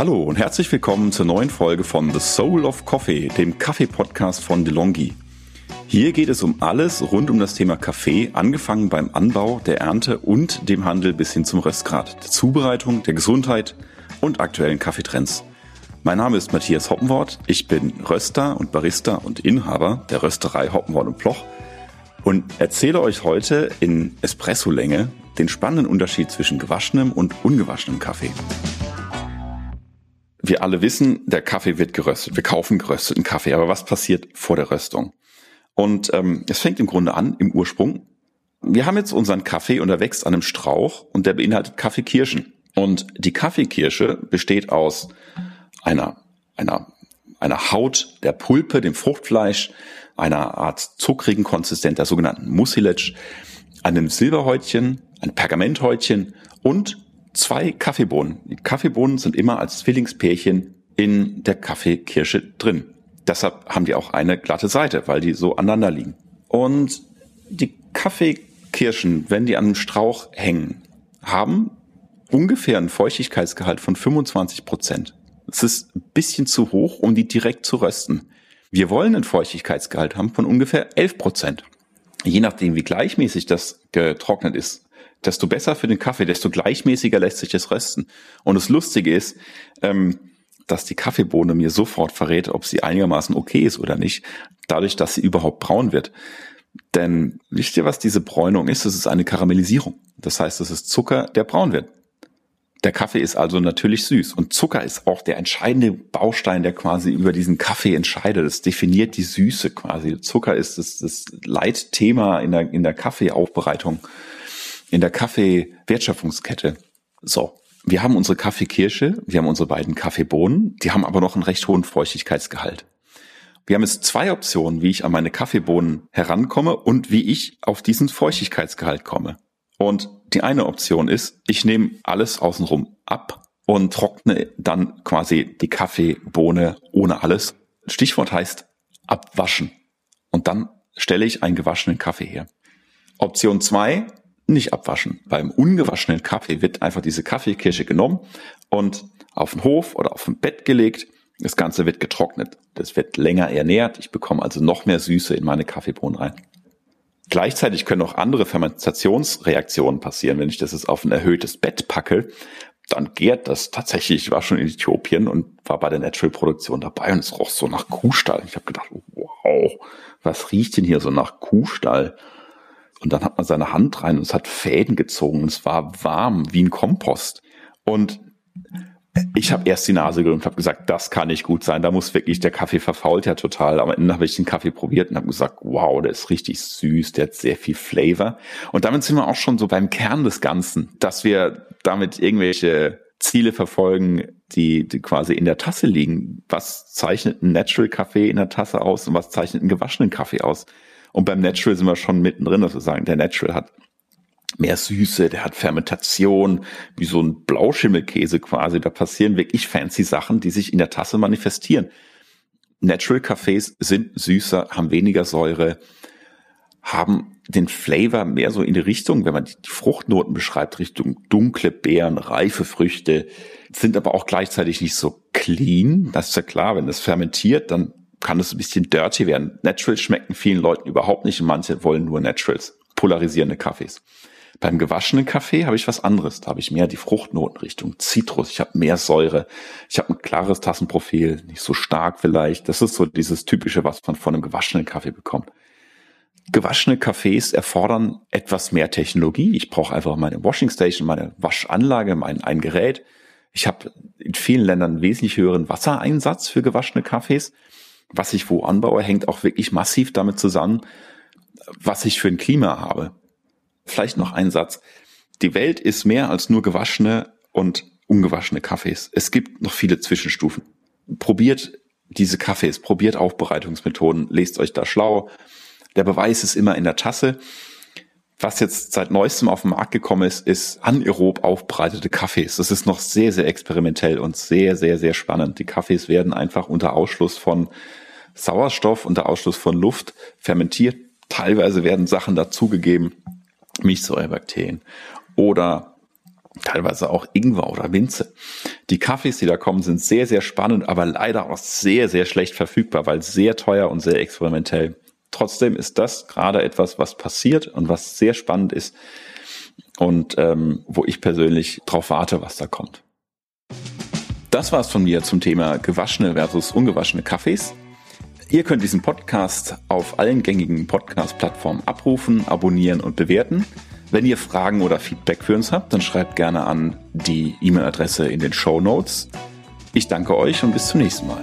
Hallo und herzlich willkommen zur neuen Folge von The Soul of Coffee, dem Kaffee-Podcast von DeLonghi. Hier geht es um alles rund um das Thema Kaffee, angefangen beim Anbau, der Ernte und dem Handel bis hin zum Röstgrad, der Zubereitung, der Gesundheit und aktuellen Kaffeetrends. Mein Name ist Matthias Hoppenwort, ich bin Röster und Barista und Inhaber der Rösterei Hoppenwort und Ploch und erzähle euch heute in Espresso-Länge den spannenden Unterschied zwischen gewaschenem und ungewaschenem Kaffee. Wir alle wissen, der Kaffee wird geröstet. Wir kaufen gerösteten Kaffee. Aber was passiert vor der Röstung? Und ähm, es fängt im Grunde an im Ursprung. Wir haben jetzt unseren Kaffee und er wächst an einem Strauch und der beinhaltet Kaffeekirschen. Und die Kaffeekirsche besteht aus einer, einer, einer Haut der Pulpe, dem Fruchtfleisch, einer Art zuckrigen Konsistenz, der sogenannten Mucilage, einem Silberhäutchen, ein Pergamenthäutchen und zwei Kaffeebohnen. Kaffeebohnen sind immer als Zwillingspärchen in der Kaffeekirsche drin. Deshalb haben die auch eine glatte Seite, weil die so aneinander liegen. Und die Kaffeekirschen, wenn die an einem Strauch hängen, haben ungefähr einen Feuchtigkeitsgehalt von 25 Prozent. Es ist ein bisschen zu hoch, um die direkt zu rösten. Wir wollen einen Feuchtigkeitsgehalt haben von ungefähr 11 Prozent. Je nachdem, wie gleichmäßig das getrocknet ist, desto besser für den Kaffee, desto gleichmäßiger lässt sich das rösten. Und das Lustige ist, ähm, dass die Kaffeebohne mir sofort verrät, ob sie einigermaßen okay ist oder nicht, dadurch, dass sie überhaupt braun wird. Denn wisst ihr, was diese Bräunung ist? Es ist eine Karamellisierung. Das heißt, es ist Zucker, der braun wird. Der Kaffee ist also natürlich süß und Zucker ist auch der entscheidende Baustein, der quasi über diesen Kaffee entscheidet. Das definiert die Süße quasi. Zucker ist das, das Leitthema in der, in der Kaffeeaufbereitung in der Kaffeewertschöpfungskette. So, wir haben unsere Kaffeekirsche, wir haben unsere beiden Kaffeebohnen, die haben aber noch einen recht hohen Feuchtigkeitsgehalt. Wir haben jetzt zwei Optionen, wie ich an meine Kaffeebohnen herankomme und wie ich auf diesen Feuchtigkeitsgehalt komme. Und die eine Option ist, ich nehme alles außenrum ab und trockne dann quasi die Kaffeebohne ohne alles. Stichwort heißt abwaschen. Und dann stelle ich einen gewaschenen Kaffee her. Option zwei nicht abwaschen. Beim ungewaschenen Kaffee wird einfach diese Kaffeekirsche genommen und auf den Hof oder auf ein Bett gelegt. Das Ganze wird getrocknet. Das wird länger ernährt. Ich bekomme also noch mehr Süße in meine Kaffeebohnen rein. Gleichzeitig können auch andere Fermentationsreaktionen passieren. Wenn ich das jetzt auf ein erhöhtes Bett packe, dann gärt das tatsächlich. Ich war schon in Äthiopien und war bei der Natural-Produktion dabei und es roch so nach Kuhstall. Ich habe gedacht, wow, was riecht denn hier so nach Kuhstall? Und dann hat man seine Hand rein und es hat Fäden gezogen und es war warm wie ein Kompost. Und ich habe erst die Nase gerührt und habe gesagt, das kann nicht gut sein. Da muss wirklich der Kaffee verfault ja total. Aber dann habe ich den Kaffee probiert und habe gesagt, wow, der ist richtig süß, der hat sehr viel Flavor. Und damit sind wir auch schon so beim Kern des Ganzen, dass wir damit irgendwelche Ziele verfolgen, die, die quasi in der Tasse liegen. Was zeichnet ein Natural Kaffee in der Tasse aus und was zeichnet einen gewaschenen Kaffee aus? Und beim Natural sind wir schon mittendrin, dass wir sagen, der Natural hat mehr Süße, der hat Fermentation, wie so ein Blauschimmelkäse quasi. Da passieren wirklich fancy Sachen, die sich in der Tasse manifestieren. Natural Cafés sind süßer, haben weniger Säure, haben den Flavor mehr so in die Richtung, wenn man die Fruchtnoten beschreibt, Richtung dunkle Beeren, reife Früchte, sind aber auch gleichzeitig nicht so clean. Das ist ja klar, wenn das fermentiert, dann kann es ein bisschen dirty werden. Naturals schmecken vielen Leuten überhaupt nicht und manche wollen nur Naturals, polarisierende Kaffees. Beim gewaschenen Kaffee habe ich was anderes. Da habe ich mehr die Fruchtnoten Richtung Zitrus. Ich habe mehr Säure. Ich habe ein klares Tassenprofil, nicht so stark vielleicht. Das ist so dieses typische, was man von einem gewaschenen Kaffee bekommt. Gewaschene Kaffees erfordern etwas mehr Technologie. Ich brauche einfach meine Washing Station, meine Waschanlage, mein ein Gerät. Ich habe in vielen Ländern wesentlich höheren Wassereinsatz für gewaschene Kaffees was ich wo anbaue, hängt auch wirklich massiv damit zusammen, was ich für ein Klima habe. Vielleicht noch ein Satz. Die Welt ist mehr als nur gewaschene und ungewaschene Kaffees. Es gibt noch viele Zwischenstufen. Probiert diese Kaffees, probiert Aufbereitungsmethoden, lest euch da schlau. Der Beweis ist immer in der Tasse. Was jetzt seit neuestem auf den Markt gekommen ist, ist anaerob aufbereitete Kaffees. Das ist noch sehr, sehr experimentell und sehr, sehr, sehr spannend. Die Kaffees werden einfach unter Ausschluss von Sauerstoff, unter Ausschluss von Luft fermentiert. Teilweise werden Sachen dazugegeben, Milchsäurebakterien. Oder teilweise auch Ingwer oder Minze. Die Kaffees, die da kommen, sind sehr, sehr spannend, aber leider auch sehr, sehr schlecht verfügbar, weil sehr teuer und sehr experimentell. Trotzdem ist das gerade etwas, was passiert und was sehr spannend ist und ähm, wo ich persönlich drauf warte, was da kommt. Das war's von mir zum Thema gewaschene versus ungewaschene Kaffees. Ihr könnt diesen Podcast auf allen gängigen Podcast-Plattformen abrufen, abonnieren und bewerten. Wenn ihr Fragen oder Feedback für uns habt, dann schreibt gerne an die E-Mail-Adresse in den Show Notes. Ich danke euch und bis zum nächsten Mal.